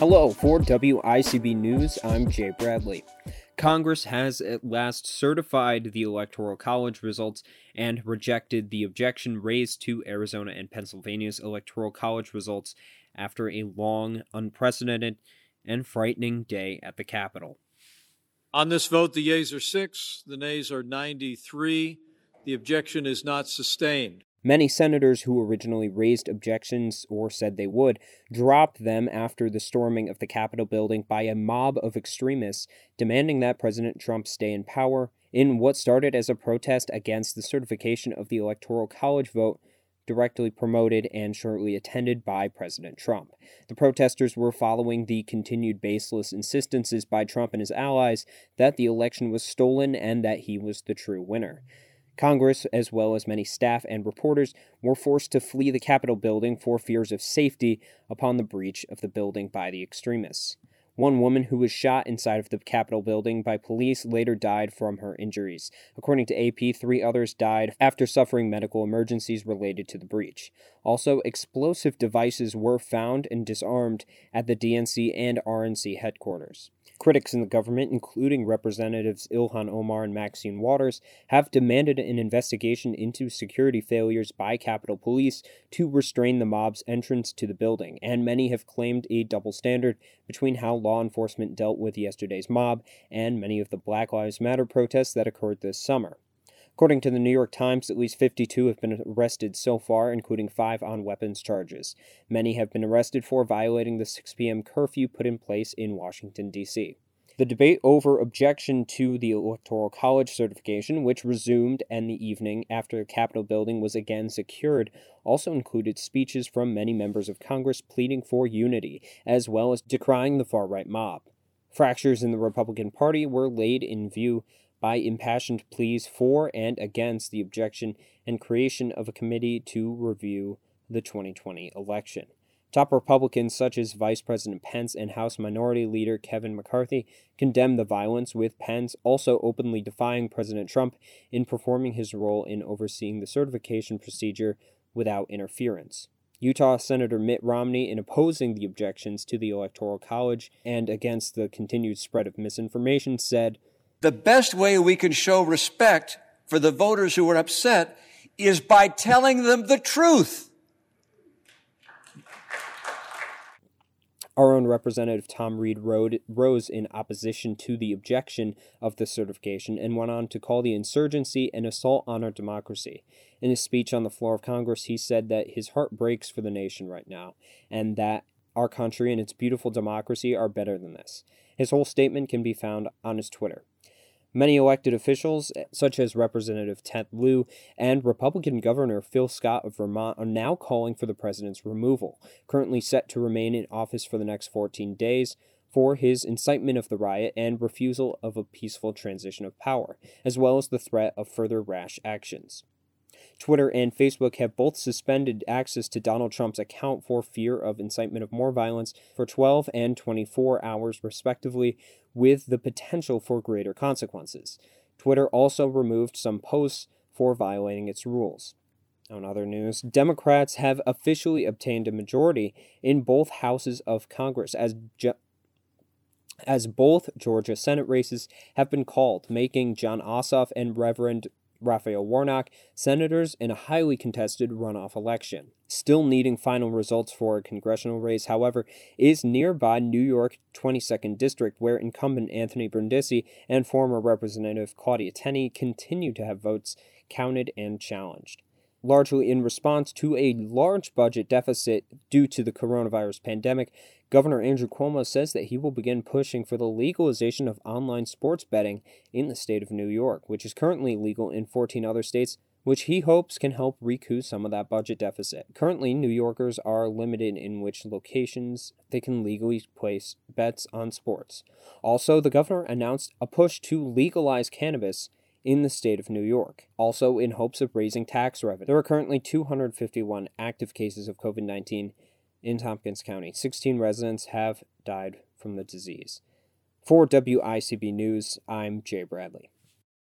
Hello, for WICB News, I'm Jay Bradley. Congress has at last certified the Electoral College results and rejected the objection raised to Arizona and Pennsylvania's Electoral College results after a long, unprecedented, and frightening day at the Capitol. On this vote, the yeas are six, the nays are 93. The objection is not sustained. Many senators who originally raised objections or said they would dropped them after the storming of the Capitol building by a mob of extremists demanding that President Trump stay in power in what started as a protest against the certification of the Electoral College vote directly promoted and shortly attended by President Trump. The protesters were following the continued baseless insistences by Trump and his allies that the election was stolen and that he was the true winner. Congress, as well as many staff and reporters, were forced to flee the Capitol building for fears of safety upon the breach of the building by the extremists. One woman who was shot inside of the Capitol building by police later died from her injuries. According to AP, three others died after suffering medical emergencies related to the breach. Also, explosive devices were found and disarmed at the DNC and RNC headquarters. Critics in the government, including Representatives Ilhan Omar and Maxine Waters, have demanded an investigation into security failures by Capitol Police to restrain the mob's entrance to the building, and many have claimed a double standard between how law enforcement dealt with yesterday's mob and many of the Black Lives Matter protests that occurred this summer. According to the New York Times, at least 52 have been arrested so far, including five on weapons charges. Many have been arrested for violating the 6 p.m. curfew put in place in Washington, D.C. The debate over objection to the Electoral College certification, which resumed in the evening after the Capitol building was again secured, also included speeches from many members of Congress pleading for unity, as well as decrying the far right mob. Fractures in the Republican Party were laid in view by impassioned pleas for and against the objection and creation of a committee to review the 2020 election. Top Republicans such as Vice President Pence and House Minority Leader Kevin McCarthy condemned the violence, with Pence also openly defying President Trump in performing his role in overseeing the certification procedure without interference. Utah Senator Mitt Romney, in opposing the objections to the Electoral College and against the continued spread of misinformation, said, the best way we can show respect for the voters who are upset is by telling them the truth. Our own Representative Tom Reed rose in opposition to the objection of the certification and went on to call the insurgency an assault on our democracy. In his speech on the floor of Congress, he said that his heart breaks for the nation right now and that our country and its beautiful democracy are better than this. His whole statement can be found on his Twitter. Many elected officials, eh, such as Representative Ted Lieu and Republican Governor Phil Scott of Vermont, are now calling for the president's removal, currently set to remain in office for the next 14 days for his incitement of the riot and refusal of a peaceful transition of power, as well as the threat of further rash actions. Twitter and Facebook have both suspended access to Donald Trump's account for fear of incitement of more violence for 12 and 24 hours, respectively, with the potential for greater consequences. Twitter also removed some posts for violating its rules. On other news, Democrats have officially obtained a majority in both houses of Congress as as both Georgia Senate races have been called, making Jon Ossoff and Reverend Raphael Warnock, senators in a highly contested runoff election. Still needing final results for a congressional race, however, is nearby New York 22nd District, where incumbent Anthony Brindisi and former Representative Claudia Tenney continue to have votes counted and challenged largely in response to a large budget deficit due to the coronavirus pandemic, Governor Andrew Cuomo says that he will begin pushing for the legalization of online sports betting in the state of New York, which is currently legal in 14 other states, which he hopes can help recoup some of that budget deficit. Currently, New Yorkers are limited in which locations they can legally place bets on sports. Also, the governor announced a push to legalize cannabis in the state of New York, also in hopes of raising tax revenue. There are currently 251 active cases of COVID 19 in Tompkins County. 16 residents have died from the disease. For WICB News, I'm Jay Bradley.